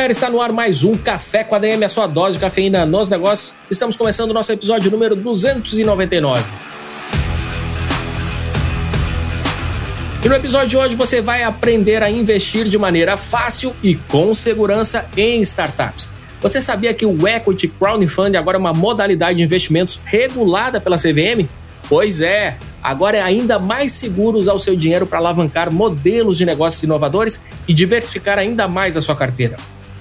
galera, está no ar mais um Café com a DM, a sua dose de cafeína nos negócios. Estamos começando o nosso episódio número 299. E no episódio de hoje você vai aprender a investir de maneira fácil e com segurança em startups. Você sabia que o Equity Crowdfunding agora é uma modalidade de investimentos regulada pela CVM? Pois é, agora é ainda mais seguro usar o seu dinheiro para alavancar modelos de negócios inovadores e diversificar ainda mais a sua carteira.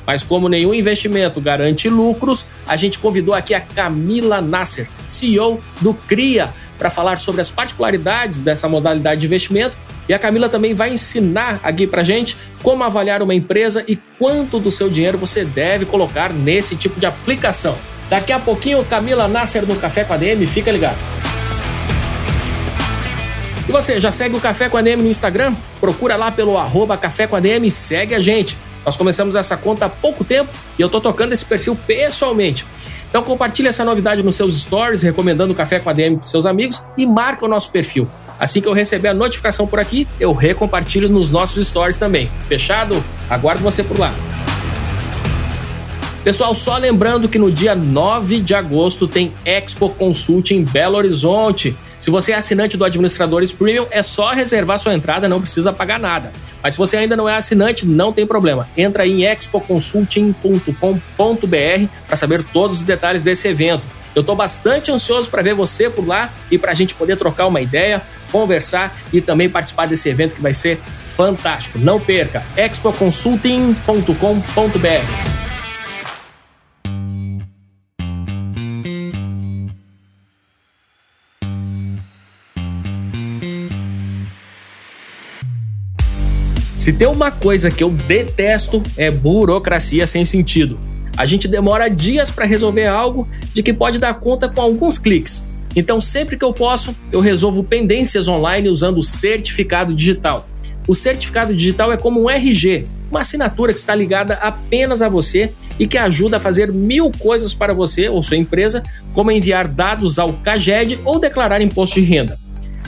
Mas como nenhum investimento garante lucros, a gente convidou aqui a Camila Nasser, CEO do CRIA, para falar sobre as particularidades dessa modalidade de investimento. E a Camila também vai ensinar aqui para gente como avaliar uma empresa e quanto do seu dinheiro você deve colocar nesse tipo de aplicação. Daqui a pouquinho, Camila Nasser no Café com a DM, fica ligado. E você, já segue o Café com a DM no Instagram? Procura lá pelo arroba Café com a DM e segue a gente. Nós começamos essa conta há pouco tempo e eu tô tocando esse perfil pessoalmente. Então compartilhe essa novidade nos seus stories, recomendando o Café com a DM para seus amigos e marca o nosso perfil. Assim que eu receber a notificação por aqui, eu recompartilho nos nossos stories também. Fechado? Aguardo você por lá. Pessoal, só lembrando que no dia 9 de agosto tem Expo Consult em Belo Horizonte. Se você é assinante do Administradores Premium, é só reservar sua entrada, não precisa pagar nada. Mas se você ainda não é assinante, não tem problema. Entra em expoconsulting.com.br para saber todos os detalhes desse evento. Eu estou bastante ansioso para ver você por lá e para a gente poder trocar uma ideia, conversar e também participar desse evento que vai ser fantástico. Não perca, expoconsulting.com.br. Se tem uma coisa que eu detesto é burocracia sem sentido. A gente demora dias para resolver algo de que pode dar conta com alguns cliques. Então, sempre que eu posso, eu resolvo pendências online usando o certificado digital. O certificado digital é como um RG, uma assinatura que está ligada apenas a você e que ajuda a fazer mil coisas para você ou sua empresa, como enviar dados ao CAGED ou declarar imposto de renda.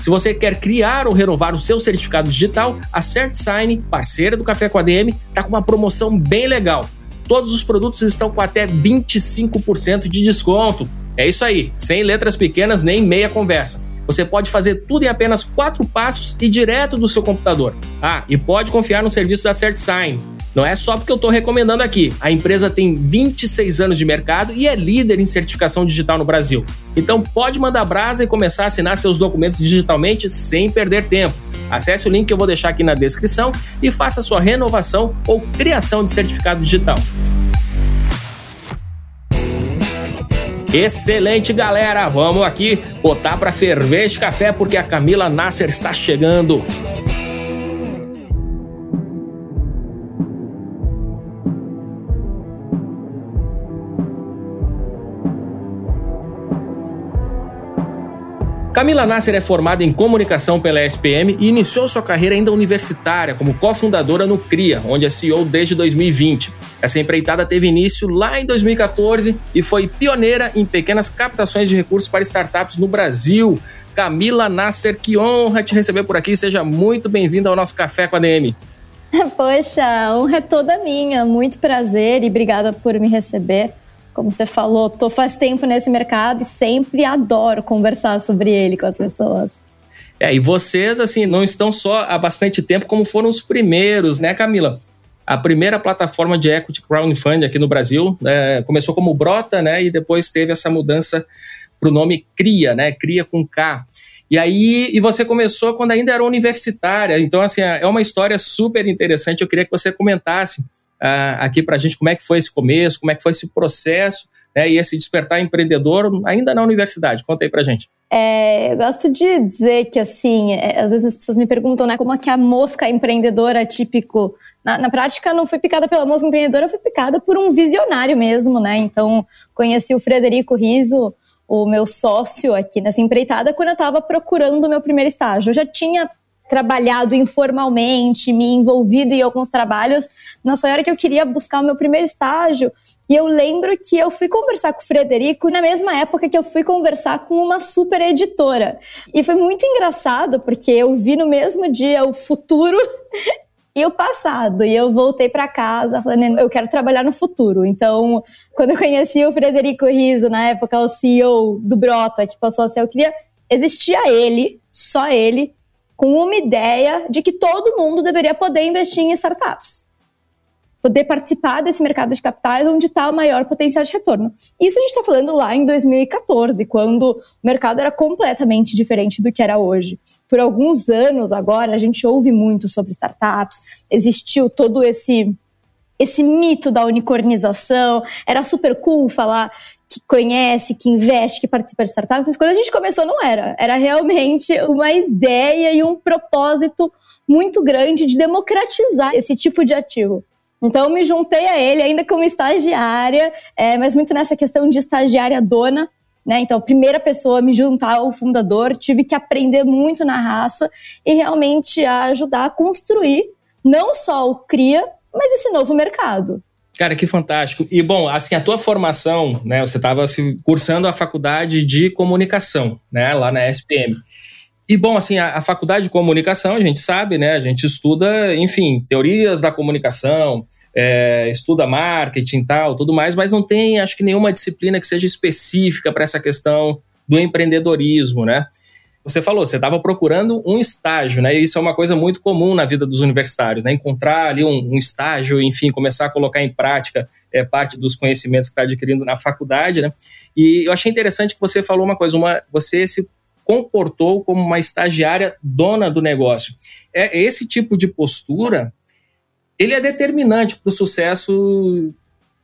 Se você quer criar ou renovar o seu certificado digital, a CertSign, parceira do Café com a DM, está com uma promoção bem legal. Todos os produtos estão com até 25% de desconto. É isso aí, sem letras pequenas nem meia conversa. Você pode fazer tudo em apenas quatro passos e direto do seu computador. Ah, e pode confiar no serviço da CertSign. Não é só porque eu estou recomendando aqui. A empresa tem 26 anos de mercado e é líder em certificação digital no Brasil. Então pode mandar brasa e começar a assinar seus documentos digitalmente sem perder tempo. Acesse o link que eu vou deixar aqui na descrição e faça sua renovação ou criação de certificado digital. Excelente, galera! Vamos aqui botar para ferver este café porque a Camila Nasser está chegando. Camila Nasser é formada em comunicação pela SPM e iniciou sua carreira ainda universitária como cofundadora no CRIA, onde é CEO desde 2020. Essa empreitada teve início lá em 2014 e foi pioneira em pequenas captações de recursos para startups no Brasil. Camila Nasser, que honra te receber por aqui. Seja muito bem-vinda ao nosso Café com a DM. Poxa, a honra é toda minha. Muito prazer e obrigada por me receber. Como você falou, tô faz tempo nesse mercado e sempre adoro conversar sobre ele com as pessoas. É, e vocês, assim, não estão só há bastante tempo como foram os primeiros, né, Camila? A primeira plataforma de equity crowdfunding aqui no Brasil é, começou como Brota, né, e depois teve essa mudança para o nome Cria, né, Cria com K. E aí, e você começou quando ainda era universitária, então, assim, é uma história super interessante, eu queria que você comentasse uh, aqui para a gente como é que foi esse começo, como é que foi esse processo né, e esse despertar empreendedor ainda na universidade. Conta aí para gente. É, eu gosto de dizer que, assim, é, às vezes as pessoas me perguntam, né, como é que a mosca empreendedora típico. Na, na prática, não fui picada pela mosca empreendedora, fui picada por um visionário mesmo, né? Então, conheci o Frederico Riso, o meu sócio aqui nessa empreitada, quando eu estava procurando o meu primeiro estágio. Eu já tinha trabalhado informalmente, me envolvido em alguns trabalhos, na sua hora que eu queria buscar o meu primeiro estágio. E eu lembro que eu fui conversar com o Frederico na mesma época que eu fui conversar com uma super editora. E foi muito engraçado, porque eu vi no mesmo dia o futuro e o passado. E eu voltei para casa falando, eu quero trabalhar no futuro. Então, quando eu conheci o Frederico Riso, na época o CEO do Brota, que passou a ser, eu queria. Existia ele, só ele, com uma ideia de que todo mundo deveria poder investir em startups. Poder participar desse mercado de capitais onde está o maior potencial de retorno. Isso a gente está falando lá em 2014, quando o mercado era completamente diferente do que era hoje. Por alguns anos agora, a gente ouve muito sobre startups, existiu todo esse esse mito da unicornização. Era super cool falar que conhece, que investe, que participa de startups, quando a gente começou não era. Era realmente uma ideia e um propósito muito grande de democratizar esse tipo de ativo. Então me juntei a ele ainda como estagiária, é, mas muito nessa questão de estagiária dona, né? Então, a primeira pessoa a me juntar ao fundador, tive que aprender muito na raça e realmente ajudar a construir não só o CRIA, mas esse novo mercado. Cara, que fantástico. E bom, assim, a tua formação, né? Você estava assim, cursando a faculdade de comunicação, né? Lá na SPM. E bom, assim, a, a, faculdade de comunicação, a gente sabe, né? A gente estuda, enfim, teorias da comunicação, é, estuda marketing e tal, tudo mais, mas não tem, acho que, nenhuma disciplina que seja específica para essa questão do empreendedorismo, né? Você falou, você estava procurando um estágio, né? Isso é uma coisa muito comum na vida dos universitários, né? Encontrar ali um, um estágio, enfim, começar a colocar em prática é, parte dos conhecimentos que está adquirindo na faculdade, né? E eu achei interessante que você falou uma coisa, uma, você se comportou como uma estagiária dona do negócio. É esse tipo de postura, ele é determinante para o sucesso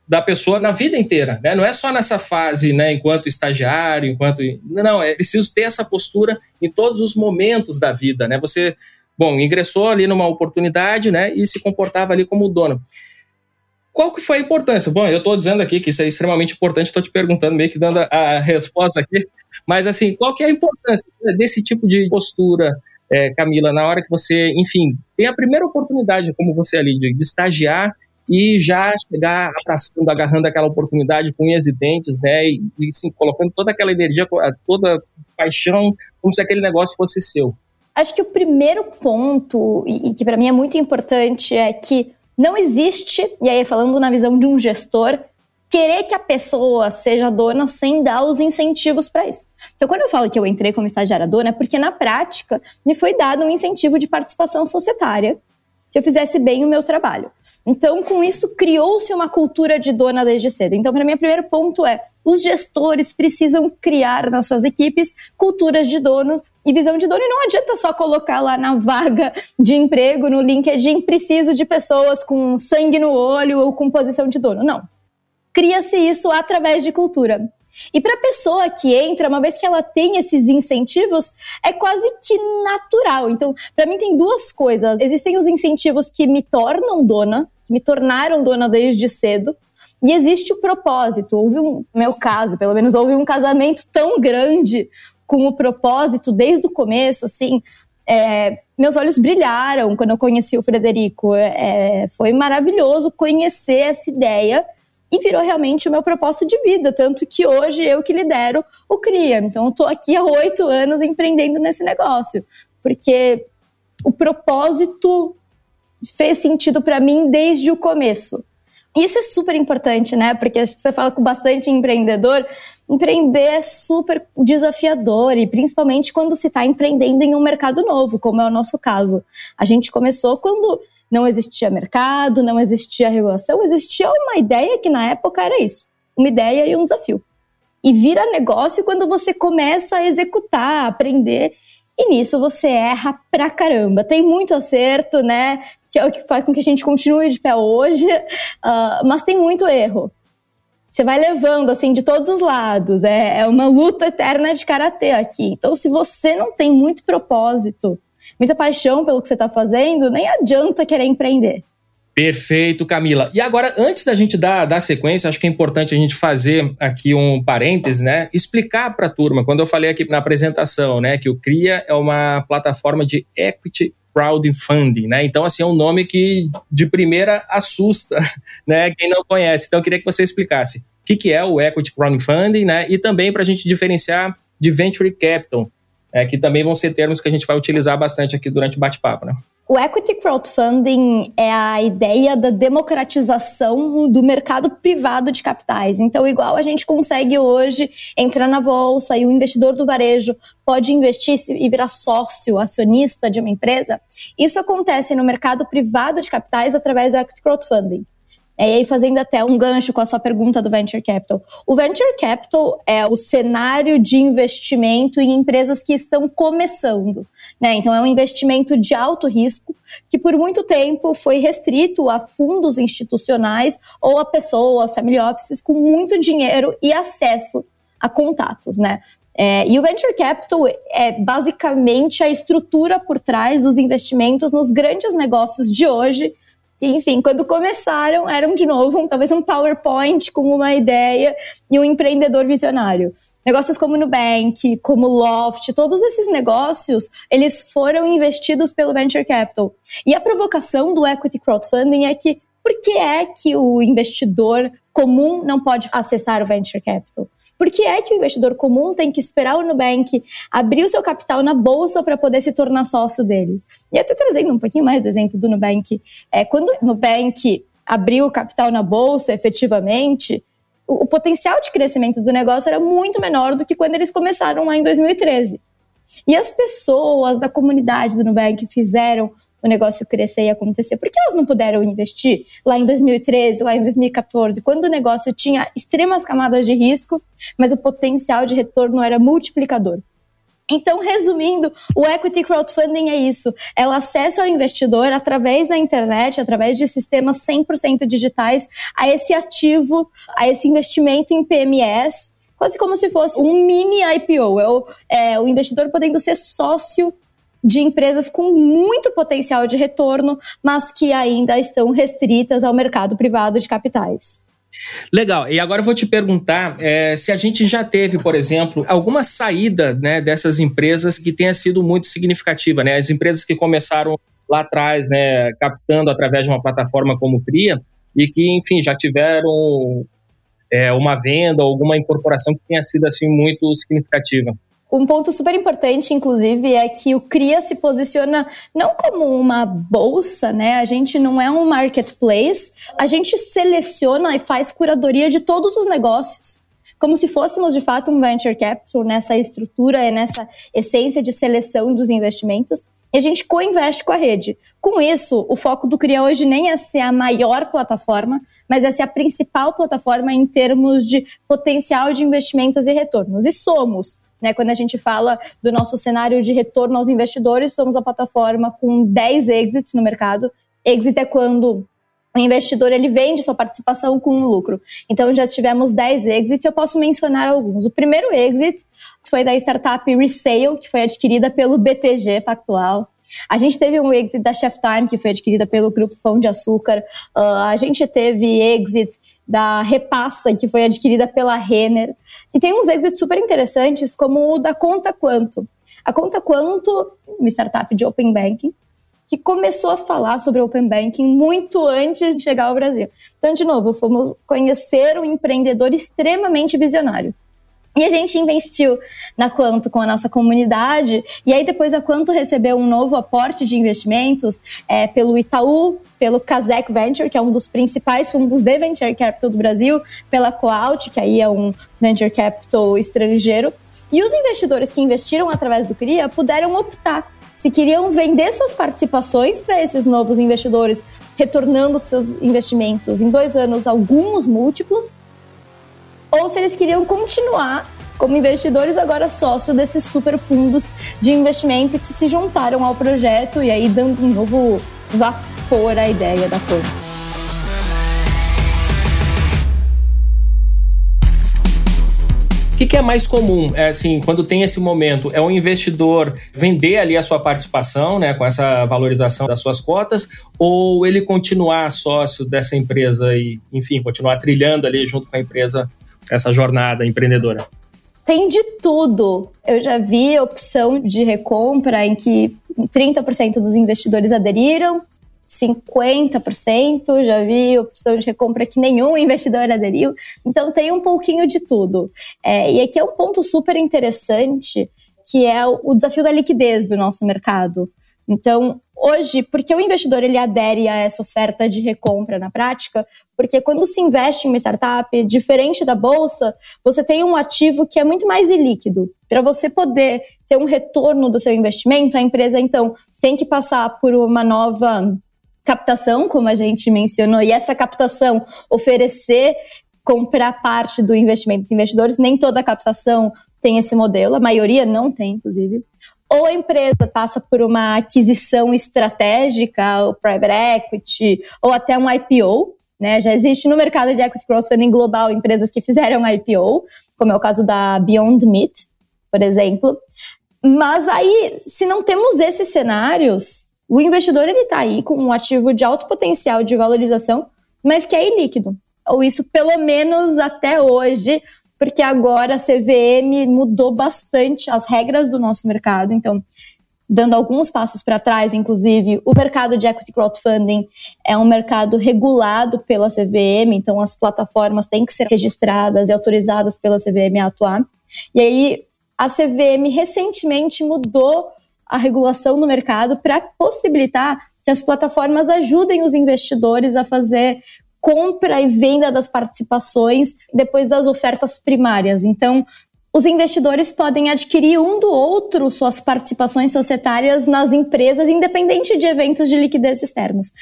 da pessoa na vida inteira, né? Não é só nessa fase, né, enquanto estagiário, enquanto não, é preciso ter essa postura em todos os momentos da vida, né? Você, bom, ingressou ali numa oportunidade, né, e se comportava ali como dono. Qual que foi a importância? Bom, eu estou dizendo aqui que isso é extremamente importante, estou te perguntando, meio que dando a, resposta aqui, mas assim, qual que é a importância desse tipo de postura, é, Camila, na hora que você, enfim, tem a primeira oportunidade, como você ali, de, de estagiar e já chegar abraçando, agarrando aquela oportunidade com unhas e dentes, né, e, e assim, colocando toda aquela energia, toda paixão, como se aquele negócio fosse seu. Acho que o primeiro ponto, e, e que para mim é muito importante, é que não existe, e aí falando na visão de um gestor, querer que a pessoa seja dona sem dar os incentivos para isso. Então, quando eu falo que eu entrei como estagiária dona, é porque na prática me foi dado um incentivo de participação societária se eu fizesse bem o meu trabalho. Então, com isso, criou-se uma cultura de dona desde cedo. Então, para mim, o primeiro ponto é: os gestores precisam criar nas suas equipes culturas de donos e visão de dono. E não adianta só colocar lá na vaga de emprego no LinkedIn preciso de pessoas com sangue no olho ou com posição de dono. Não. Cria-se isso através de cultura. E para a pessoa que entra, uma vez que ela tem esses incentivos, é quase que natural. Então, para mim tem duas coisas. Existem os incentivos que me tornam dona, que me tornaram dona desde cedo, e existe o propósito. Houve um, no meu caso, pelo menos houve um casamento tão grande com o propósito desde o começo, assim, é, meus olhos brilharam quando eu conheci o Frederico. É, foi maravilhoso conhecer essa ideia e virou realmente o meu propósito de vida, tanto que hoje eu que lidero o CRIA. Então, eu estou aqui há oito anos empreendendo nesse negócio, porque o propósito fez sentido para mim desde o começo. Isso é super importante, né? Porque você fala com bastante empreendedor, empreender é super desafiador e principalmente quando se está empreendendo em um mercado novo, como é o nosso caso. A gente começou quando não existia mercado, não existia regulação, existia uma ideia que na época era isso, uma ideia e um desafio. E vira negócio quando você começa a executar, a aprender, e nisso você erra pra caramba. Tem muito acerto, né? Que é o que faz com que a gente continue de pé hoje, uh, mas tem muito erro. Você vai levando, assim, de todos os lados. É, é uma luta eterna de karatê aqui. Então, se você não tem muito propósito, muita paixão pelo que você está fazendo, nem adianta querer empreender. Perfeito, Camila. E agora, antes da gente dar, dar sequência, acho que é importante a gente fazer aqui um parêntese, né? Explicar para a turma, quando eu falei aqui na apresentação, né, que o CRIA é uma plataforma de equity crowdfunding, né? Então, assim, é um nome que de primeira assusta, né? Quem não conhece. Então, eu queria que você explicasse o que, que é o equity crowdfunding, né? E também para a gente diferenciar de venture capital, é, que também vão ser termos que a gente vai utilizar bastante aqui durante o bate-papo, né? O equity crowdfunding é a ideia da democratização do mercado privado de capitais. Então, igual a gente consegue hoje entrar na bolsa e o investidor do varejo pode investir e virar sócio, acionista de uma empresa, isso acontece no mercado privado de capitais através do equity crowdfunding. E aí, fazendo até um gancho com a sua pergunta do Venture Capital. O Venture Capital é o cenário de investimento em empresas que estão começando. Né? Então, é um investimento de alto risco que, por muito tempo, foi restrito a fundos institucionais ou a pessoas, family offices, com muito dinheiro e acesso a contatos. Né? É, e o Venture Capital é basicamente a estrutura por trás dos investimentos nos grandes negócios de hoje enfim, quando começaram, eram de novo um, talvez um PowerPoint com uma ideia e um empreendedor visionário. Negócios como Nubank, como Loft, todos esses negócios, eles foram investidos pelo Venture Capital. E a provocação do Equity Crowdfunding é que por que é que o investidor comum não pode acessar o Venture Capital? Por que é que o investidor comum tem que esperar o Nubank abrir o seu capital na bolsa para poder se tornar sócio deles? E até trazendo um pouquinho mais do exemplo do Nubank, é, quando o Nubank abriu o capital na bolsa efetivamente, o, o potencial de crescimento do negócio era muito menor do que quando eles começaram lá em 2013. E as pessoas da comunidade do Nubank fizeram o negócio crescer e acontecer? Por que elas não puderam investir lá em 2013, lá em 2014, quando o negócio tinha extremas camadas de risco, mas o potencial de retorno era multiplicador? Então, resumindo, o equity crowdfunding é isso: é o acesso ao investidor através da internet, através de sistemas 100% digitais, a esse ativo, a esse investimento em PMS, quase como se fosse um mini IPO. É o, é, o investidor podendo ser sócio de empresas com muito potencial de retorno, mas que ainda estão restritas ao mercado privado de capitais. Legal. E agora eu vou te perguntar é, se a gente já teve, por exemplo, alguma saída né, dessas empresas que tenha sido muito significativa, né? As empresas que começaram lá atrás, né, captando através de uma plataforma como Cria e que, enfim, já tiveram é, uma venda ou alguma incorporação que tenha sido assim muito significativa. Um ponto super importante, inclusive, é que o CRIA se posiciona não como uma bolsa, né? A gente não é um marketplace, a gente seleciona e faz curadoria de todos os negócios, como se fôssemos de fato um venture capital nessa estrutura e nessa essência de seleção dos investimentos. E a gente co-investe com a rede. Com isso, o foco do CRIA hoje nem é ser a maior plataforma, mas é ser a principal plataforma em termos de potencial de investimentos e retornos. E somos né? Quando a gente fala do nosso cenário de retorno aos investidores, somos a plataforma com 10 exits no mercado. Exit é quando o investidor ele vende sua participação com um lucro. Então já tivemos 10 exits, eu posso mencionar alguns. O primeiro exit foi da startup Resale, que foi adquirida pelo BTG Pactual. A gente teve um exit da Chef Time, que foi adquirida pelo grupo Pão de Açúcar. Uh, a gente teve exit da Repassa, que foi adquirida pela Renner. E tem uns exits super interessantes, como o da Conta Quanto. A Conta Quanto, uma startup de Open Banking, que começou a falar sobre Open Banking muito antes de chegar ao Brasil. Então, de novo, fomos conhecer um empreendedor extremamente visionário. E a gente investiu na Quanto com a nossa comunidade, e aí depois a Quanto recebeu um novo aporte de investimentos é, pelo Itaú, pelo Kazek Venture, que é um dos principais fundos de Venture Capital do Brasil, pela Coalt, que aí é um Venture Capital estrangeiro. E os investidores que investiram através do CRIA puderam optar se queriam vender suas participações para esses novos investidores, retornando seus investimentos em dois anos alguns múltiplos, ou se eles queriam continuar como investidores agora sócios desses super fundos de investimento que se juntaram ao projeto e aí dando um novo vapor a ideia da coisa. O que, que, é mais comum? É assim, quando tem esse momento, é o investidor vender ali a sua participação, né, com essa valorização das suas cotas, ou ele continuar sócio dessa empresa e, enfim, continuar trilhando ali junto com a empresa essa jornada empreendedora? Tem de tudo. Eu já vi opção de recompra em que 30% dos investidores aderiram, 50%, já vi opção de recompra que nenhum investidor aderiu. Então tem um pouquinho de tudo. É, e aqui é um ponto super interessante, que é o desafio da liquidez do nosso mercado. Então, hoje, porque o investidor ele adere a essa oferta de recompra na prática? Porque quando se investe em uma startup, diferente da bolsa, você tem um ativo que é muito mais ilíquido. Para você poder ter um retorno do seu investimento, a empresa então tem que passar por uma nova captação, como a gente mencionou, e essa captação oferecer comprar parte do investimento dos investidores, nem toda captação tem esse modelo, a maioria não tem, inclusive. Ou a empresa passa por uma aquisição estratégica, o private equity, ou até um IPO, né? Já existe no mercado de equity crowdfunding global empresas que fizeram IPO, como é o caso da Beyond Meat, por exemplo. Mas aí, se não temos esses cenários, o investidor ele está aí com um ativo de alto potencial de valorização, mas que é ilíquido. Ou isso pelo menos até hoje, porque agora a CVM mudou bastante as regras do nosso mercado. Então, dando alguns passos para trás, inclusive, o mercado de equity crowdfunding é um mercado regulado pela CVM, então as plataformas têm que ser registradas e autorizadas pela CVM a atuar. E aí, a CVM recentemente mudou a regulação no mercado para possibilitar que as plataformas ajudem os investidores a fazer compra e venda das participações depois das ofertas primárias. Então, os investidores podem adquirir um do outro suas participações societárias nas empresas, independente de eventos de liquidez externos.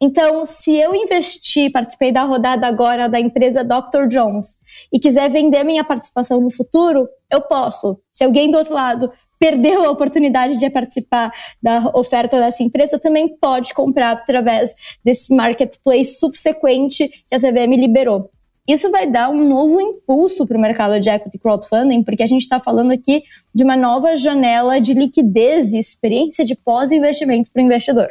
Então, se eu investir, participei da rodada agora da empresa Dr. Jones e quiser vender minha participação no futuro, eu posso. Se alguém do outro lado perdeu a oportunidade de participar da oferta dessa empresa, também pode comprar através desse marketplace subsequente que a CVM liberou. Isso vai dar um novo impulso para o mercado de equity crowdfunding, porque a gente está falando aqui de uma nova janela de liquidez e experiência de pós-investimento para o investidor.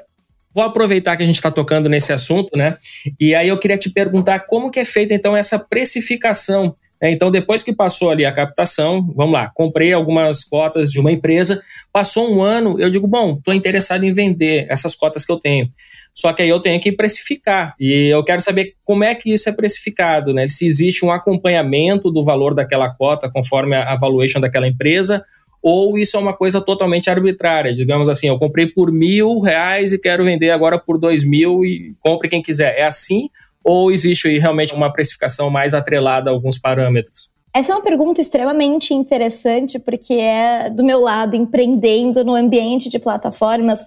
Vou aproveitar que a gente está tocando nesse assunto, né? E aí eu queria te perguntar como que é feita então essa precificação então, depois que passou ali a captação, vamos lá, comprei algumas cotas de uma empresa, passou um ano, eu digo, bom, estou interessado em vender essas cotas que eu tenho. Só que aí eu tenho que precificar. E eu quero saber como é que isso é precificado, né? Se existe um acompanhamento do valor daquela cota conforme a valuation daquela empresa, ou isso é uma coisa totalmente arbitrária. Digamos assim, eu comprei por mil reais e quero vender agora por dois mil e compre quem quiser. É assim ou existe aí realmente uma precificação mais atrelada a alguns parâmetros? Essa é uma pergunta extremamente interessante, porque é do meu lado, empreendendo no ambiente de plataformas,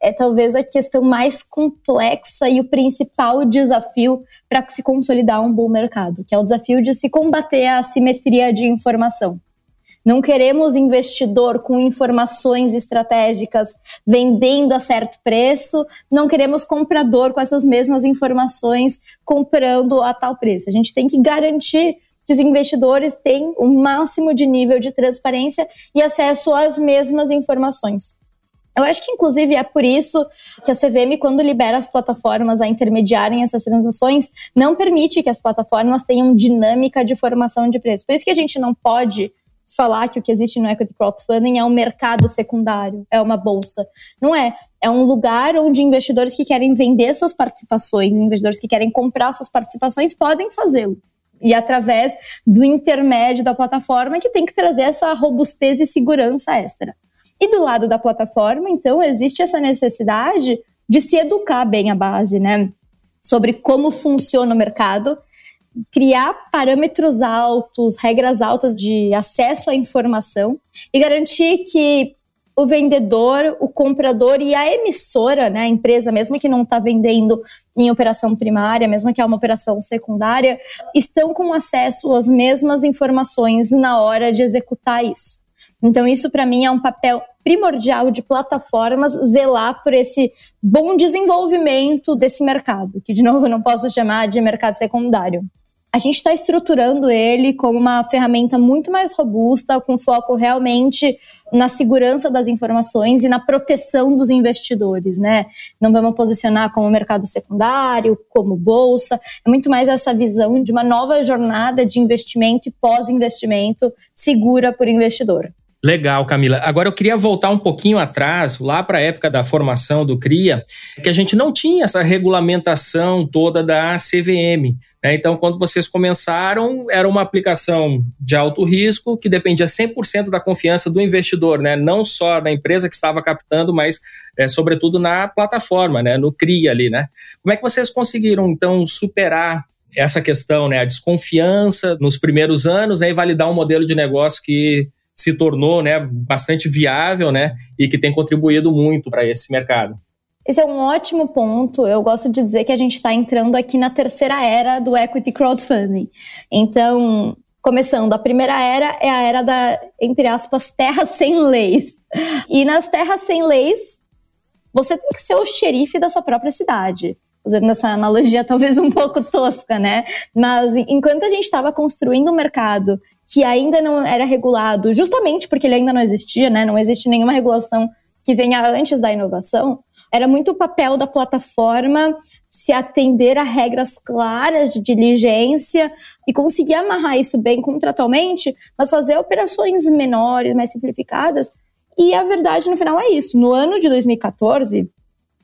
é talvez a questão mais complexa e o principal desafio para se consolidar um bom mercado, que é o desafio de se combater a assimetria de informação. Não queremos investidor com informações estratégicas vendendo a certo preço, não queremos comprador com essas mesmas informações comprando a tal preço. A gente tem que garantir que os investidores têm o máximo de nível de transparência e acesso às mesmas informações. Eu acho que, inclusive, é por isso que a CVM, quando libera as plataformas a intermediarem essas transações, não permite que as plataformas tenham dinâmica de formação de preço. Por isso que a gente não pode falar que o que existe no equity crowdfunding é um mercado secundário, é uma bolsa. Não é. É um lugar onde investidores que querem vender suas participações, investidores que querem comprar suas participações podem fazê-lo. E através do intermédio da plataforma que tem que trazer essa robustez e segurança extra. E do lado da plataforma, então, existe essa necessidade de se educar bem a base, né? Sobre como funciona o mercado criar parâmetros altos, regras altas de acesso à informação e garantir que o vendedor, o comprador e a emissora, né, a empresa, mesmo que não está vendendo em operação primária, mesmo que é uma operação secundária, estão com acesso às mesmas informações na hora de executar isso. Então, isso para mim é um papel primordial de plataformas zelar por esse bom desenvolvimento desse mercado, que de novo não posso chamar de mercado secundário a gente está estruturando ele como uma ferramenta muito mais robusta, com foco realmente na segurança das informações e na proteção dos investidores, né? Não vamos posicionar como mercado secundário, como bolsa, é muito mais essa visão de uma nova jornada de investimento e pós-investimento segura por investidor. Legal, Camila. Agora eu queria voltar um pouquinho atrás, lá para a época da formação do CRIA, que a gente não tinha essa regulamentação toda da CVM. Né? Então, quando vocês começaram, era uma aplicação de alto risco que dependia 100% da confiança do investidor, né? não só da empresa que estava captando, mas, é, sobretudo, na plataforma, né? no CRIA ali. Né? Como é que vocês conseguiram, então, superar essa questão, né, a desconfiança nos primeiros anos né, e validar um modelo de negócio que se tornou né, bastante viável né, e que tem contribuído muito para esse mercado. Esse é um ótimo ponto. Eu gosto de dizer que a gente está entrando aqui na terceira era do equity crowdfunding. Então, começando, a primeira era é a era da, entre aspas, terras sem leis. E nas terras sem leis, você tem que ser o xerife da sua própria cidade. Usando essa analogia talvez um pouco tosca, né? Mas enquanto a gente estava construindo um mercado que ainda não era regulado, justamente porque ele ainda não existia, né? Não existe nenhuma regulação que venha antes da inovação. Era muito o papel da plataforma se atender a regras claras de diligência e conseguir amarrar isso bem contratualmente, mas fazer operações menores, mais simplificadas. E a verdade no final é isso. No ano de 2014,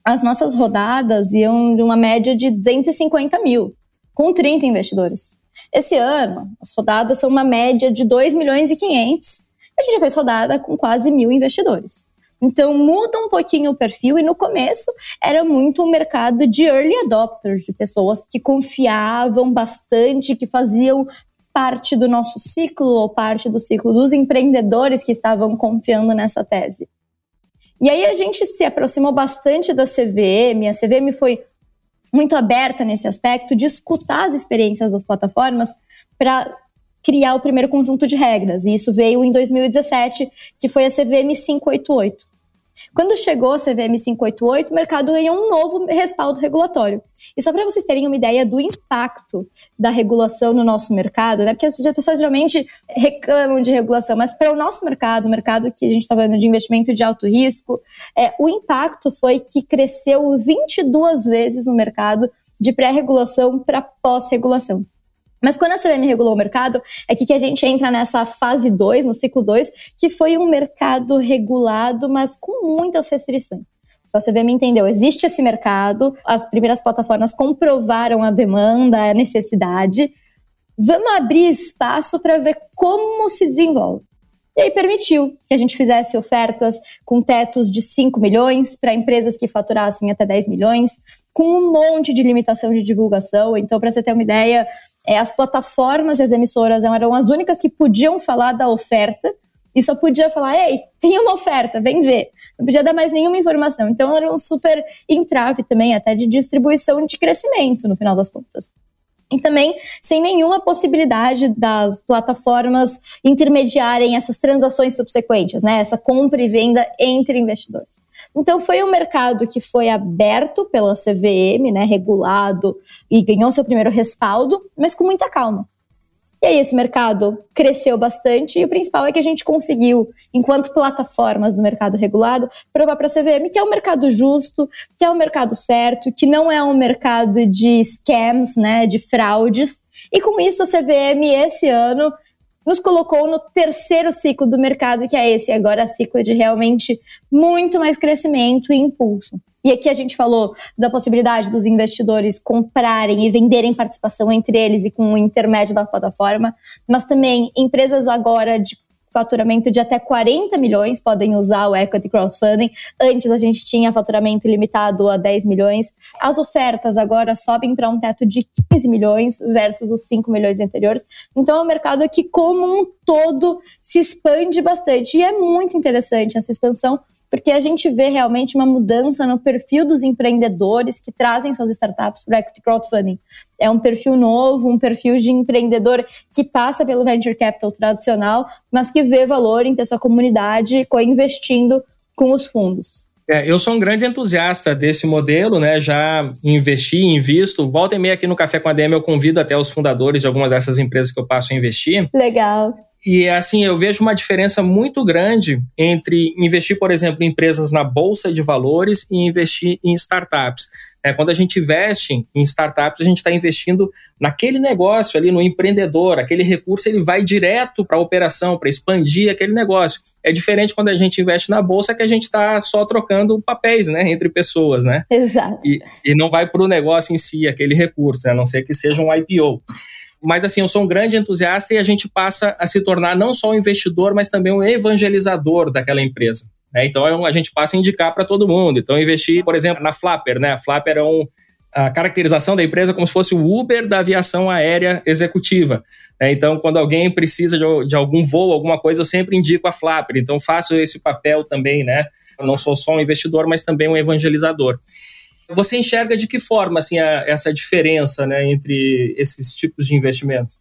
as nossas rodadas iam de uma média de 250 mil, com 30 investidores. Esse ano, as rodadas são uma média de 2 milhões e 500. A gente já fez rodada com quase mil investidores. Então muda um pouquinho o perfil e no começo era muito um mercado de early adopters, de pessoas que confiavam bastante, que faziam parte do nosso ciclo ou parte do ciclo dos empreendedores que estavam confiando nessa tese. E aí a gente se aproximou bastante da CVM, a CVM foi muito aberta nesse aspecto de escutar as experiências das plataformas para criar o primeiro conjunto de regras. E isso veio em 2017, que foi a CVM 588. Quando chegou a CVM 588, o mercado ganhou um novo respaldo regulatório. E só para vocês terem uma ideia do impacto da regulação no nosso mercado, né? Porque as pessoas geralmente reclamam de regulação, mas para o nosso mercado, o mercado que a gente está falando de investimento de alto risco, é, o impacto foi que cresceu 22 vezes no mercado de pré-regulação para pós-regulação. Mas quando a CVM regulou o mercado, é que, que a gente entra nessa fase 2, no ciclo 2, que foi um mercado regulado, mas com muitas restrições. Então a CVM entendeu, existe esse mercado, as primeiras plataformas comprovaram a demanda, a necessidade. Vamos abrir espaço para ver como se desenvolve. E aí permitiu que a gente fizesse ofertas com tetos de 5 milhões para empresas que faturassem até 10 milhões, com um monte de limitação de divulgação. Então, para você ter uma ideia, é, as plataformas e as emissoras eram as únicas que podiam falar da oferta e só podia falar, ei, tem uma oferta, vem ver. Não podia dar mais nenhuma informação. Então era um super entrave também, até de distribuição de crescimento, no final das contas e também sem nenhuma possibilidade das plataformas intermediarem essas transações subsequentes, né? Essa compra e venda entre investidores. Então foi um mercado que foi aberto pela CVM, né, regulado e ganhou seu primeiro respaldo, mas com muita calma. E aí esse mercado cresceu bastante e o principal é que a gente conseguiu, enquanto plataformas do mercado regulado, provar para a CVM que é um mercado justo, que é um mercado certo, que não é um mercado de scams, né, de fraudes. E com isso a CVM esse ano nos colocou no terceiro ciclo do mercado, que é esse agora ciclo de realmente muito mais crescimento e impulso. E aqui a gente falou da possibilidade dos investidores comprarem e venderem participação entre eles e com o intermédio da plataforma, mas também empresas agora de faturamento de até 40 milhões podem usar o equity crowdfunding. Antes a gente tinha faturamento limitado a 10 milhões. As ofertas agora sobem para um teto de 15 milhões versus os 5 milhões anteriores. Então é um mercado que como um todo se expande bastante e é muito interessante essa expansão porque a gente vê realmente uma mudança no perfil dos empreendedores que trazem suas startups para equity crowdfunding. É um perfil novo, um perfil de empreendedor que passa pelo venture capital tradicional, mas que vê valor em ter sua comunidade co-investindo com os fundos? É, eu sou um grande entusiasta desse modelo, né? Já investi, invisto. Volta e meia aqui no Café com a DM, eu convido até os fundadores de algumas dessas empresas que eu passo a investir. Legal. E assim, eu vejo uma diferença muito grande entre investir, por exemplo, em empresas na bolsa de valores e investir em startups. É, quando a gente investe em startups, a gente está investindo naquele negócio ali, no empreendedor. Aquele recurso ele vai direto para a operação, para expandir aquele negócio. É diferente quando a gente investe na bolsa, que a gente está só trocando papéis né, entre pessoas. Né? Exato. E, e não vai para o negócio em si, aquele recurso, né, a não ser que seja um IPO. Mas assim, eu sou um grande entusiasta e a gente passa a se tornar não só um investidor, mas também um evangelizador daquela empresa. Né? Então a gente passa a indicar para todo mundo. Então, investir, por exemplo, na Flapper, né? A Flapper é um, a caracterização da empresa como se fosse o Uber da aviação aérea executiva. Né? Então, quando alguém precisa de, de, algum voo, alguma coisa, eu sempre indico a Flapper. Então, faço esse papel também, né? Eu não sou só um investidor, mas também um evangelizador. Você enxerga de que forma assim, a, essa diferença né, entre esses tipos de investimentos?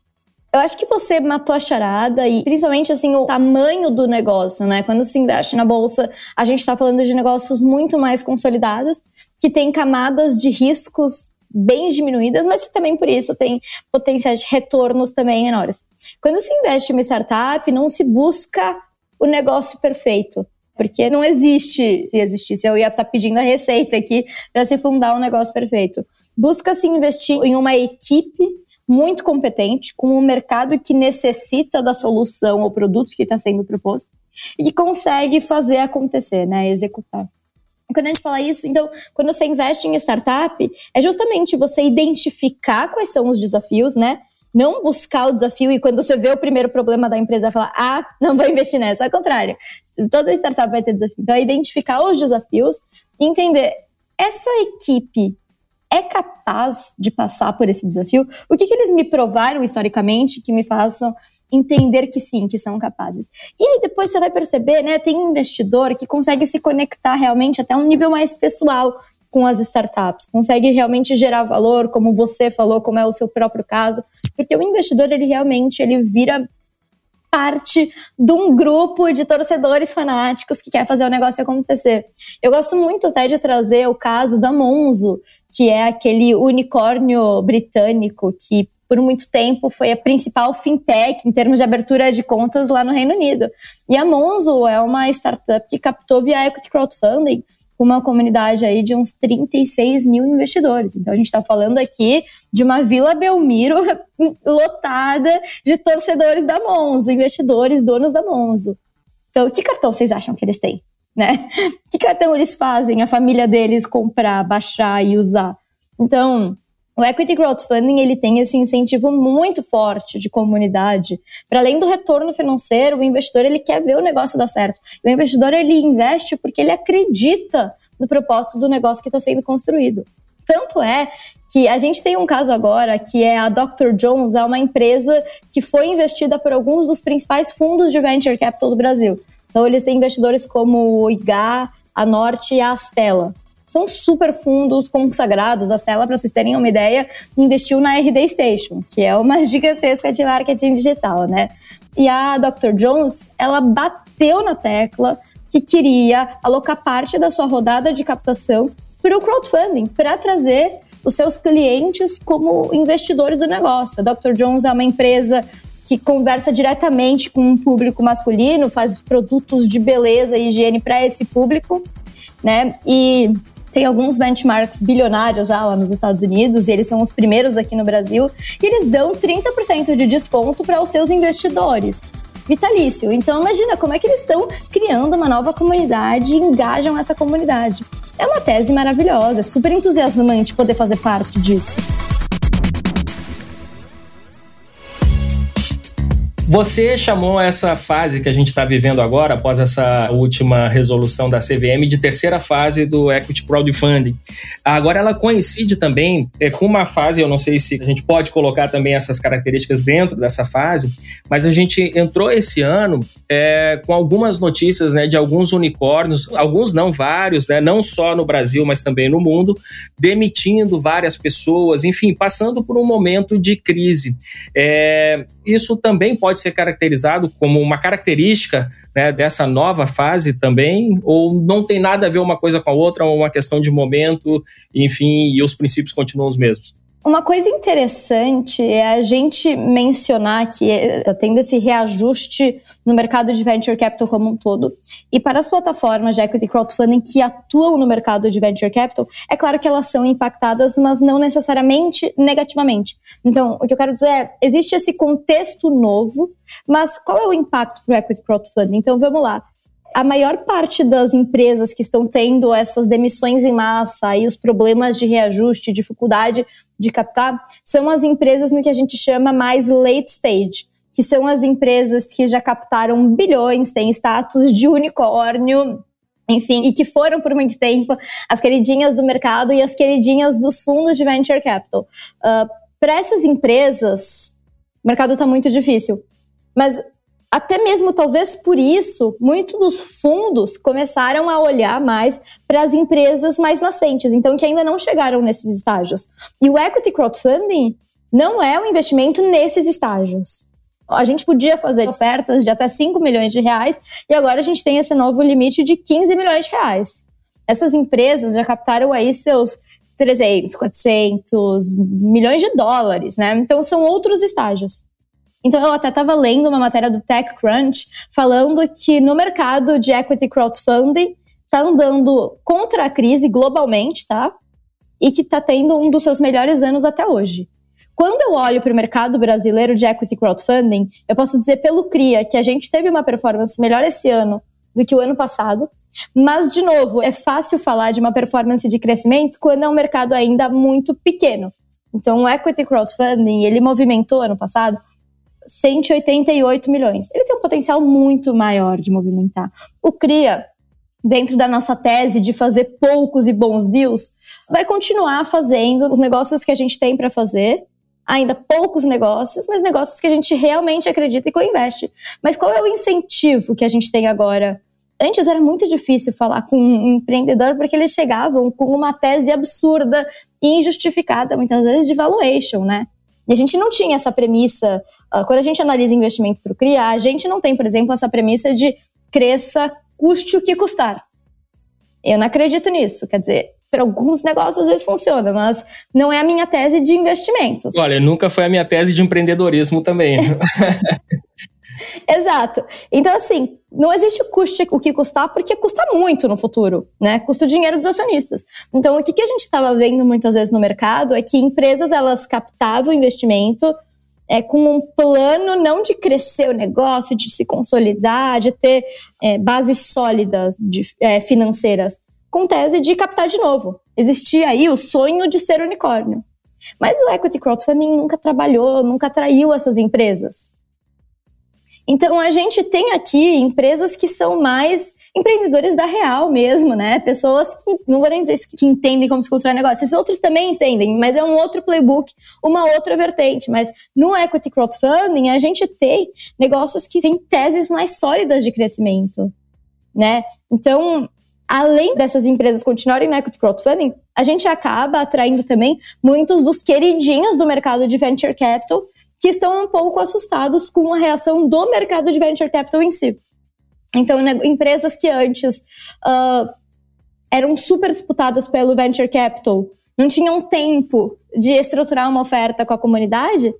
Eu acho que você matou a charada e principalmente assim o tamanho do negócio, né? Quando se investe na bolsa, a gente está falando de negócios muito mais consolidados, que tem camadas de riscos bem diminuídas, mas que também por isso tem potenciais de retornos também menores. Quando se investe em uma startup, não se busca o negócio perfeito. Porque não existe, se existisse, eu ia estar tá pedindo a receita aqui para se fundar um negócio perfeito. Busca-se investir em uma equipe muito competente, com um mercado que necessita da solução ou produto que está sendo proposto e que consegue fazer acontecer, né, executar. Quando a gente fala isso, então, quando você investe em startup, é justamente você identificar quais são os desafios, né? Não buscar o desafio e quando você vê o primeiro problema da empresa, falar, ah, não vou investir nessa. Ao contrário, toda startup vai ter desafio. Então, é identificar os desafios e entender, essa equipe é capaz de passar por esse desafio? O que, que eles me provaram historicamente que me façam entender que sim, que são capazes? E aí depois você vai perceber, né, tem investidor que consegue se conectar realmente até um nível mais pessoal com as startups, consegue realmente gerar valor, como você falou, como é o seu próprio caso, porque o investidor ele realmente ele vira parte de um grupo de torcedores fanáticos que quer fazer o negócio acontecer. Eu gosto muito até de trazer o caso da Monzo, que é aquele unicórnio britânico que por muito tempo foi a principal fintech em termos de abertura de contas lá no Reino Unido. E a Monzo é uma startup que captou via equity crowdfunding uma comunidade aí de uns 36 mil investidores. Então a gente está falando aqui de uma Vila Belmiro lotada de torcedores da Monzo, investidores, donos da Monzo. Então, que cartão vocês acham que eles têm? Né? Que cartão eles fazem a família deles comprar, baixar e usar? Então, o equity crowdfunding ele tem esse incentivo muito forte de comunidade. Para além do retorno financeiro, o investidor ele quer ver o negócio dar certo. O investidor ele investe porque ele acredita no propósito do negócio que está sendo construído. Tanto é que a gente tem um caso agora que é a Dr. Jones, é uma empresa que foi investida por alguns dos principais fundos de venture capital do Brasil. Então eles têm investidores como o IGA, a Norte e a Astela são super fundos consagrados. A Stella, para vocês terem uma ideia, investiu na RD Station, que é uma gigantesca de marketing digital, né? E a Dr. Jones, ela bateu na tecla que queria alocar parte da sua rodada de captação para o crowdfunding, para trazer os seus clientes como investidores do negócio. A Dr. Jones é uma empresa que conversa diretamente com um público masculino, faz produtos de beleza e higiene para esse público, né? E tem alguns benchmarks bilionários já lá nos Estados Unidos, e eles são os primeiros aqui no Brasil, e eles dão 30% de desconto para os seus investidores. Vitalício. Então imagina como é que eles estão criando uma nova comunidade e engajam essa comunidade. É uma tese maravilhosa, é super entusiasmante poder fazer parte disso. Você chamou essa fase que a gente está vivendo agora, após essa última resolução da CVM, de terceira fase do Equity Crowdfunding. Agora ela coincide também é, com uma fase, eu não sei se a gente pode colocar também essas características dentro dessa fase, mas a gente entrou esse ano é, com algumas notícias né, de alguns unicórnios, alguns não, vários, né, não só no Brasil, mas também no mundo, demitindo várias pessoas, enfim, passando por um momento de crise. É, isso também pode ser caracterizado como uma característica né, dessa nova fase também? Ou não tem nada a ver uma coisa com a outra, ou uma questão de momento, enfim, e os princípios continuam os mesmos? Uma coisa interessante é a gente mencionar que está tendo esse reajuste no mercado de venture capital como um todo. E para as plataformas de equity crowdfunding que atuam no mercado de venture capital, é claro que elas são impactadas, mas não necessariamente negativamente. Então, o que eu quero dizer é, existe esse contexto novo, mas qual é o impacto para o equity crowdfunding? Então, vamos lá a maior parte das empresas que estão tendo essas demissões em massa e os problemas de reajuste, dificuldade de captar, são as empresas no que a gente chama mais late stage, que são as empresas que já captaram bilhões, têm status de unicórnio, enfim, e que foram por muito tempo as queridinhas do mercado e as queridinhas dos fundos de venture capital. Uh, Para essas empresas, o mercado está muito difícil. Mas até mesmo talvez por isso, muitos dos fundos começaram a olhar mais para as empresas mais nascentes, então que ainda não chegaram nesses estágios. E o equity crowdfunding não é um investimento nesses estágios. A gente podia fazer ofertas de até 5 milhões de reais e agora a gente tem esse novo limite de 15 milhões de reais. Essas empresas já captaram aí seus 300, 400 milhões de dólares, né? Então são outros estágios. Então, eu até estava lendo uma matéria do TechCrunch falando que no mercado de equity crowdfunding está andando contra a crise globalmente, tá? E que está tendo um dos seus melhores anos até hoje. Quando eu olho para o mercado brasileiro de equity crowdfunding, eu posso dizer pelo CRIA que a gente teve uma performance melhor esse ano do que o ano passado. Mas, de novo, é fácil falar de uma performance de crescimento quando é um mercado ainda muito pequeno. Então, o equity crowdfunding, ele movimentou ano passado 188 milhões. Ele tem um potencial muito maior de movimentar. O CRIA, dentro da nossa tese de fazer poucos e bons deals, vai continuar fazendo os negócios que a gente tem para fazer, ainda poucos negócios, mas negócios que a gente realmente acredita e co-investe. Mas qual é o incentivo que a gente tem agora? Antes era muito difícil falar com um empreendedor porque eles chegavam com uma tese absurda e injustificada, muitas vezes, de valuation, né? E a gente não tinha essa premissa, uh, quando a gente analisa investimento para o CRIA, a gente não tem, por exemplo, essa premissa de cresça, custe o que custar. Eu não acredito nisso. Quer dizer, para alguns negócios às vezes funciona, mas não é a minha tese de investimentos. Olha, nunca foi a minha tese de empreendedorismo também. Exato. Então, assim, não existe custo o que custar, porque custa muito no futuro, né? Custa o dinheiro dos acionistas. Então, o que, que a gente estava vendo muitas vezes no mercado é que empresas, elas captavam investimento é, com um plano não de crescer o negócio, de se consolidar, de ter é, bases sólidas de, é, financeiras, com tese de captar de novo. Existia aí o sonho de ser unicórnio. Mas o equity crowdfunding nunca trabalhou, nunca atraiu essas empresas. Então a gente tem aqui empresas que são mais empreendedores da real mesmo, né? Pessoas que, não vou nem dizer que entendem como se constrói negócio, esses outros também entendem, mas é um outro playbook, uma outra vertente. Mas no equity crowdfunding a gente tem negócios que têm teses mais sólidas de crescimento, né? Então, além dessas empresas continuarem no equity crowdfunding, a gente acaba atraindo também muitos dos queridinhos do mercado de venture capital que estão um pouco assustados com a reação do mercado de venture capital em si. Então, né, empresas que antes uh, eram super disputadas pelo venture capital, não tinham tempo de estruturar uma oferta com a comunidade,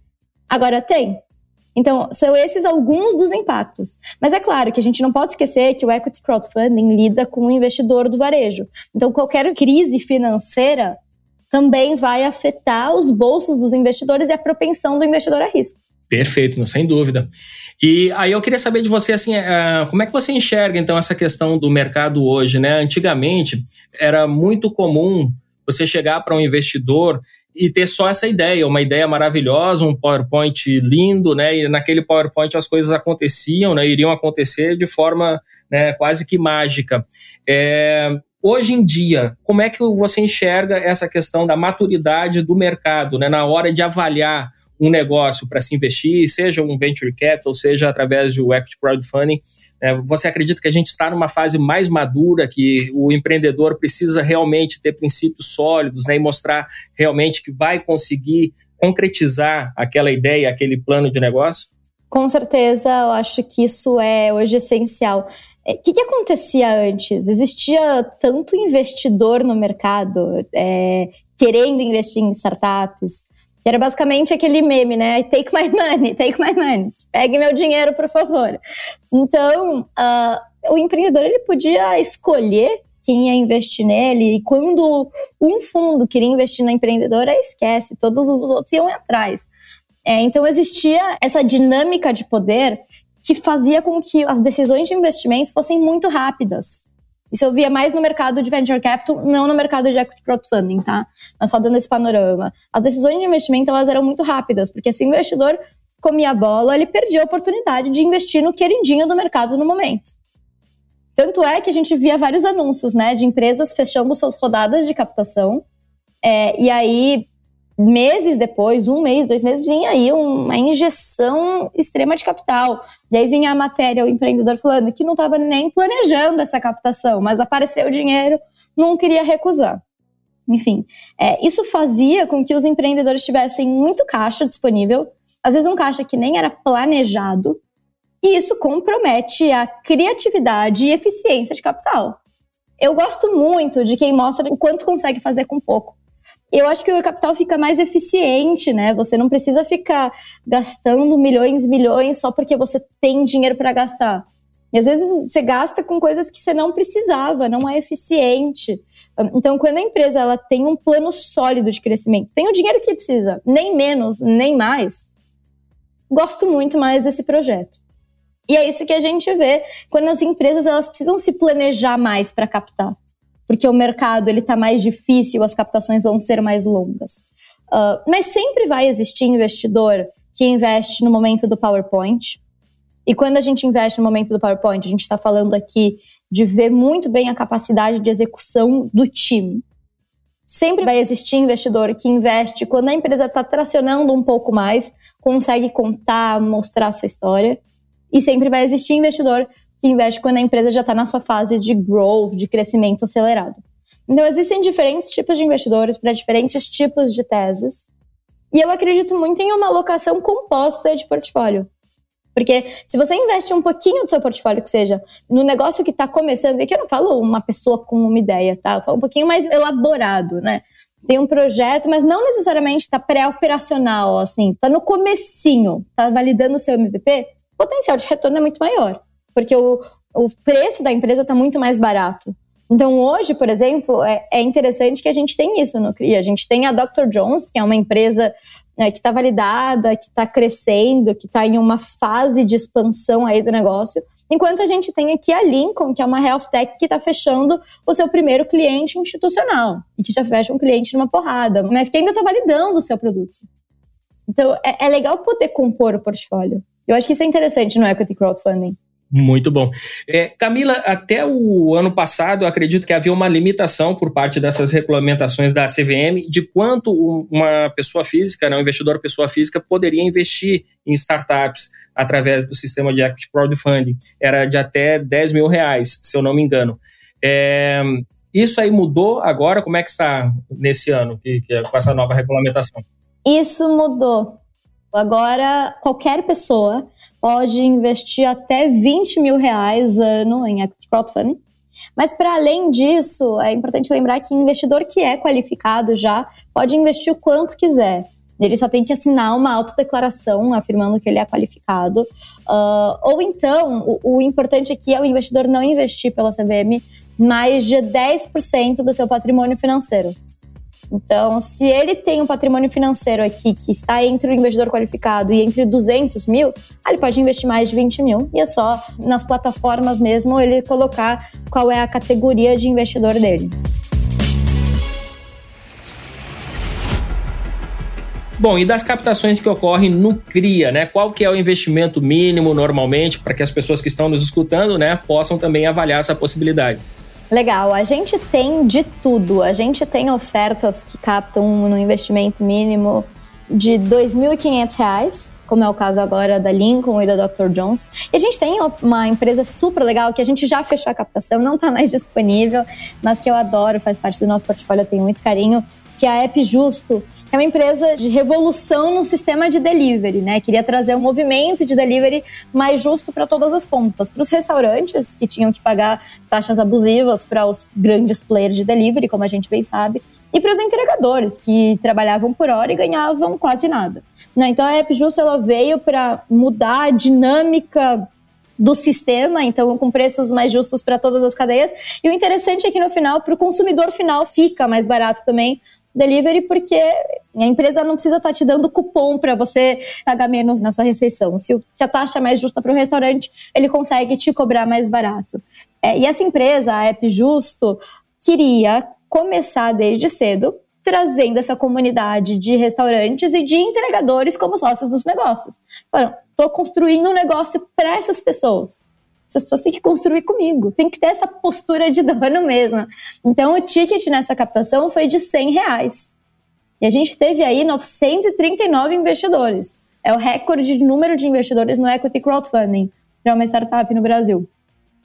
agora tem. Então, são esses alguns dos impactos. Mas é claro que a gente não pode esquecer que o equity crowdfunding lida com o investidor do varejo. Então, qualquer crise financeira também vai afetar os bolsos dos investidores e a propensão do investidor a risco. Perfeito, sem dúvida. E aí eu queria saber de você assim, uh, como é que você enxerga então essa questão do mercado hoje, né? Antigamente era muito comum você chegar para um investidor e ter só essa ideia, uma ideia maravilhosa, um PowerPoint lindo, né? E naquele PowerPoint as coisas aconteciam, né? Iriam acontecer de forma né, quase que mágica. É, Hoje em dia, como é que você enxerga essa questão da maturidade do mercado, né, na hora de avaliar um negócio para se investir, seja um venture capital, seja através do equity crowdfunding? Né, você acredita que a gente está numa fase mais madura, que o empreendedor precisa realmente ter princípios sólidos né, e mostrar realmente que vai conseguir concretizar aquela ideia, aquele plano de negócio? Com certeza, eu acho que isso é hoje essencial. O é, que, que, acontecia antes? Existia tanto investidor no mercado é, querendo investir em startups, que era basicamente aquele meme, né? Take my money, take my money. Pegue meu dinheiro, por favor. Então, uh, o empreendedor ele podia escolher quem ia investir nele, e quando um fundo queria investir na empreendedora, esquece, todos os outros iam atrás. É, então, existia essa dinâmica de poder que fazia com que as decisões de investimento fossem muito rápidas. Isso eu via mais no mercado de venture capital, não no mercado de equity crowdfunding, tá? Mas só dando esse panorama. As decisões de investimento, elas eram muito rápidas, porque se o investidor comia a bola, ele perdia a oportunidade de investir no queridinho do mercado no momento. Tanto é que a gente via vários anúncios, né, de empresas fechando suas rodadas de captação, é, e aí meses depois, um mês, dois meses, vinha aí uma injeção extrema de capital. E aí vinha a matéria, o empreendedor falando que não estava nem planejando essa captação, mas apareceu o dinheiro, não queria recusar. Enfim, é, isso fazia com que os empreendedores tivessem muito caixa disponível, às vezes um caixa que nem era planejado, e isso compromete a criatividade e eficiência de capital. Eu gosto muito de quem mostra o quanto consegue fazer com pouco eu acho que o capital fica mais eficiente, né? Você não precisa ficar gastando milhões e milhões só porque você tem dinheiro para gastar. E às vezes você gasta com coisas que você não precisava, não é eficiente. Então, quando a empresa ela tem um plano sólido de crescimento, tem o dinheiro que precisa, nem menos, nem mais, gosto muito mais desse projeto. E é isso que a gente vê quando as empresas elas precisam se planejar mais para captar porque o mercado ele está mais difícil, as captações vão ser mais longas. Uh, mas sempre vai existir investidor que investe no momento do PowerPoint. E quando a gente investe no momento do PowerPoint, a gente está falando aqui de ver muito bem a capacidade de execução do time. Sempre vai existir investidor que investe quando a empresa está tracionando um pouco mais, consegue contar, mostrar a sua história. E sempre vai existir investidor que investe quando a empresa já está na sua fase de growth, de crescimento acelerado. Então, existem diferentes tipos de investidores para diferentes tipos de teses. E eu acredito muito em uma alocação composta de portfólio. Porque se você investe um pouquinho do seu portfólio, que seja no negócio que está começando, e que eu não falo uma pessoa com uma ideia, tá? Eu falo um pouquinho mais elaborado, né? Tem um projeto, mas não necessariamente está pré-operacional, assim, está no comecinho, está validando o seu MVP, o potencial de retorno é muito maior porque o, o preço da empresa está muito mais barato. Então, hoje, por exemplo, é, é, interessante que a gente tem isso no CRI. A gente tem a Dr. Jones, que é uma empresa é, que está validada, que está crescendo, que está em uma fase de expansão aí do negócio. Enquanto a gente tem aqui a Lincoln, que é uma health tech que está fechando o seu primeiro cliente institucional e que já fecha um cliente numa porrada, mas que ainda está validando o seu produto. Então, é, é legal poder compor o portfólio. Eu acho que isso é interessante no equity crowdfunding. Muito bom. É, Camila, até o ano passado, acredito que havia uma limitação por parte dessas regulamentações da CVM de quanto uma pessoa física, né, um investidor pessoa física, poderia investir em startups através do sistema de equity crowdfunding. Era de até 10 mil reais, se eu não me engano. É, isso aí mudou agora? Como é que está nesse ano que, que, com essa nova regulamentação? Isso mudou. Agora, qualquer pessoa pode investir até 20 mil reais ano em equity crowdfunding. Mas, para além disso, é importante lembrar que investidor que é qualificado já pode investir o quanto quiser. Ele só tem que assinar uma autodeclaração afirmando que ele é qualificado. Uh, ou então, o, o importante aqui é o investidor não investir pela CVM mais de 10% do seu patrimônio financeiro. Então, se ele tem um patrimônio financeiro aqui que está entre o investidor qualificado e entre 200 mil, ele pode investir mais de 20 mil e é só nas plataformas mesmo ele colocar qual é a categoria de investidor dele. Bom, e das captações que ocorrem no CRIA, né? Qual que é o investimento mínimo normalmente para que as pessoas que estão nos escutando, né, possam também avaliar essa possibilidade? Legal, a gente tem de tudo. A gente tem ofertas que captam no investimento mínimo de R$ 2.500, como é o caso agora da Lincoln e da Dr. Jones. E a gente tem uma empresa super legal que a gente já fechou a captação, não está mais disponível, mas que eu adoro, faz parte do nosso portfólio, eu tenho muito carinho, que é a App Justo, é uma empresa de revolução no sistema de delivery, né? Queria trazer um movimento de delivery mais justo para todas as pontas. Para os restaurantes, que tinham que pagar taxas abusivas para os grandes players de delivery, como a gente bem sabe, e para os entregadores, que trabalhavam por hora e ganhavam quase nada. Né? Então a App Justo ela veio para mudar a dinâmica do sistema, então com preços mais justos para todas as cadeias. E o interessante é que no final, para o consumidor final, fica mais barato também delivery, porque a empresa não precisa estar tá te dando cupom para você pagar menos na sua refeição. Se, a taxa é mais justa para o restaurante, ele consegue te cobrar mais barato. É, e essa empresa, a App Justo, queria começar desde cedo trazendo essa comunidade de restaurantes e de entregadores como sócios dos negócios. Estou construindo um negócio para essas pessoas essas pessoas têm que construir comigo, tem que ter essa postura de dono mesmo. Então, o ticket nessa captação foi de 100 reais. E a gente teve aí 939 investidores. É o recorde de número de investidores no equity crowdfunding para uma startup no Brasil.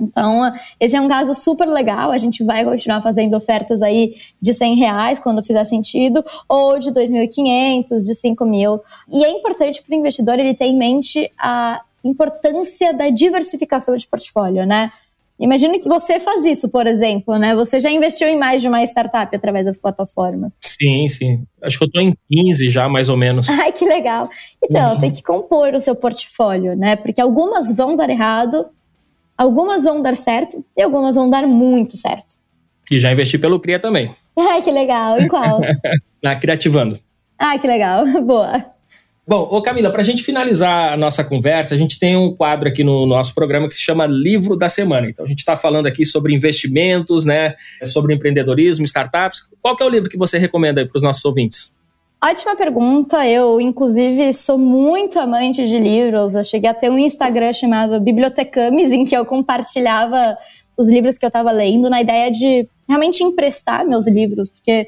Então, esse é um caso super legal. A gente vai continuar fazendo ofertas aí de 100 reais quando fizer sentido, ou de 2.500, de 5 mil. E é importante para o investidor ele ter em mente a importância da diversificação de portfólio, né? Imagina que você faz isso, por exemplo, né? Você já investiu em mais de uma startup através das plataformas. Sim, sim. Acho que eu estou em 15 já, mais ou menos. Ai, que legal. Então, uhum. tem que compor o seu portfólio, né? Porque algumas vão dar errado, algumas vão dar certo e algumas vão dar muito certo. E já investi pelo Cria também. Ai, que legal. Em qual? Na Criativando. Ai, que legal. Boa. Bom, ô Camila, para a gente finalizar a nossa conversa, a gente tem um quadro aqui no nosso programa que se chama Livro da Semana. Então, a gente está falando aqui sobre investimentos, né, sobre empreendedorismo, startups. Qual é o livro que você recomenda para os nossos ouvintes? Ótima pergunta. Eu, inclusive, sou muito amante de livros. Eu cheguei a ter um Instagram chamado Bibliotecames, em que eu compartilhava os livros que eu estava lendo, na ideia de realmente emprestar meus livros, porque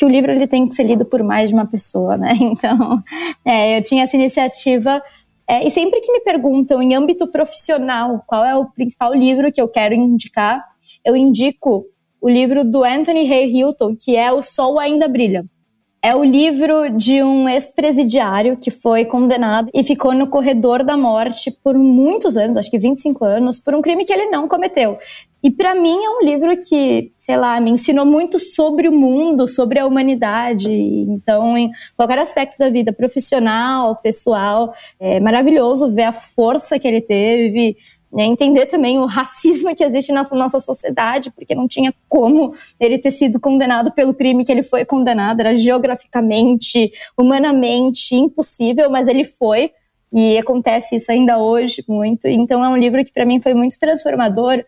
que o livro ele tem que ser lido por mais de uma pessoa, né? Então, é, eu tinha essa iniciativa. É, e sempre que me perguntam em âmbito profissional qual é o principal livro que eu quero indicar, eu indico o livro do Anthony Hay Hilton, que é O Sol Ainda Brilha. É o livro de um ex-presidiário que foi condenado e ficou no corredor da morte por muitos anos, acho que 25 anos, por um crime que ele não cometeu. E para mim é um livro que, sei lá, me ensinou muito sobre o mundo, sobre a humanidade. Então, em qualquer aspecto da vida, profissional, pessoal, é maravilhoso ver a força que ele teve, né, entender também o racismo que existe na nossa sociedade, porque não tinha como ele ter sido condenado pelo crime que ele foi condenado, era geograficamente, humanamente impossível, mas ele foi, e acontece isso ainda hoje muito. Então é um livro que para mim foi muito transformador,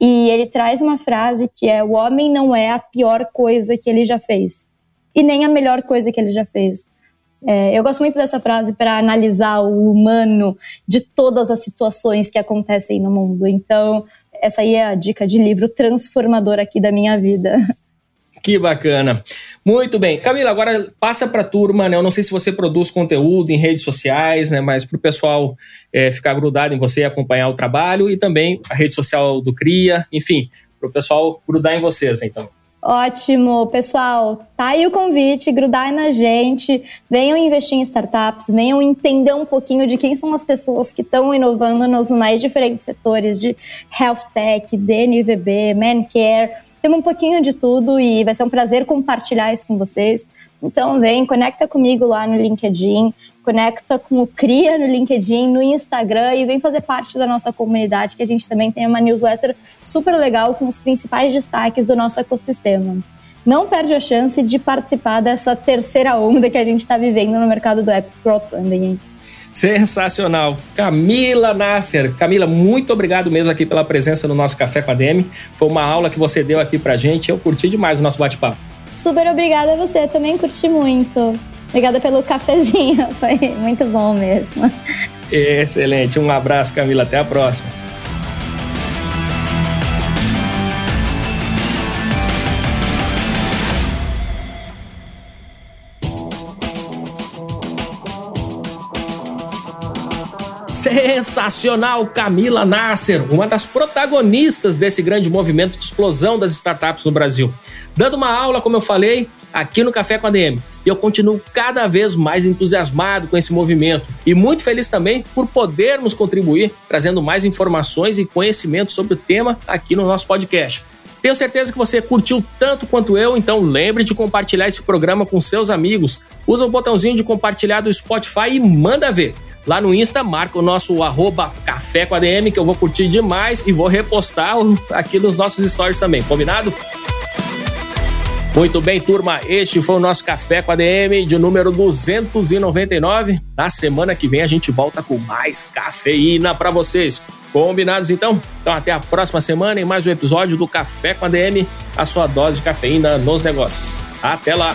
e ele traz uma frase que é: o homem não é a pior coisa que ele já fez, e nem a melhor coisa que ele já fez. É, eu gosto muito dessa frase para analisar o humano de todas as situações que acontecem no mundo. Então, essa aí é a dica de livro transformador aqui da minha vida. Que bacana. Muito bem. Camila, agora passa para a turma, né? Eu não sei se você produz conteúdo em redes sociais, né? Mas para o pessoal é, ficar grudado em você e acompanhar o trabalho e também a rede social do CRIA, enfim, para o pessoal grudar em vocês, então. Ótimo, pessoal. Tá aí o convite, grudar na gente, venham investir em startups, venham entender um pouquinho de quem são as pessoas que estão inovando nos mais diferentes setores de health tech, DNVB, mancare. Temos um pouquinho de tudo e vai ser um prazer compartilhar isso com vocês. Então vem, conecta comigo lá no LinkedIn, conecta com o Cria no LinkedIn, no Instagram e vem fazer parte da nossa comunidade, que a gente também tem uma newsletter super legal com os principais destaques do nosso ecossistema. Não perde a chance de participar dessa terceira onda que a gente está vivendo no mercado do Crowdfunding. Sensacional. Camila Nasser. Camila, muito obrigado mesmo aqui pela presença no nosso Café com a DM. Foi uma aula que você deu aqui pra gente. Eu curti demais o nosso bate-papo. Super obrigada a você, também curti muito. Obrigada pelo cafezinho, foi muito bom mesmo. Excelente, um abraço, Camila, até a próxima. Sensacional, Camila Nasser, uma das protagonistas desse grande movimento de explosão das startups no Brasil. Dando uma aula, como eu falei, aqui no Café com a DM. e eu continuo cada vez mais entusiasmado com esse movimento e muito feliz também por podermos contribuir trazendo mais informações e conhecimento sobre o tema aqui no nosso podcast. Tenho certeza que você curtiu tanto quanto eu, então lembre de compartilhar esse programa com seus amigos. Usa o botãozinho de compartilhar do Spotify e manda ver. Lá no Insta, marca o nosso arroba café com ADM, que eu vou curtir demais e vou repostar aqui nos nossos stories também, combinado? Muito bem, turma. Este foi o nosso Café com a DM de número 299. Na semana que vem a gente volta com mais cafeína para vocês. Combinados então? Então até a próxima semana em mais um episódio do Café com a DM, a sua dose de cafeína nos negócios. Até lá!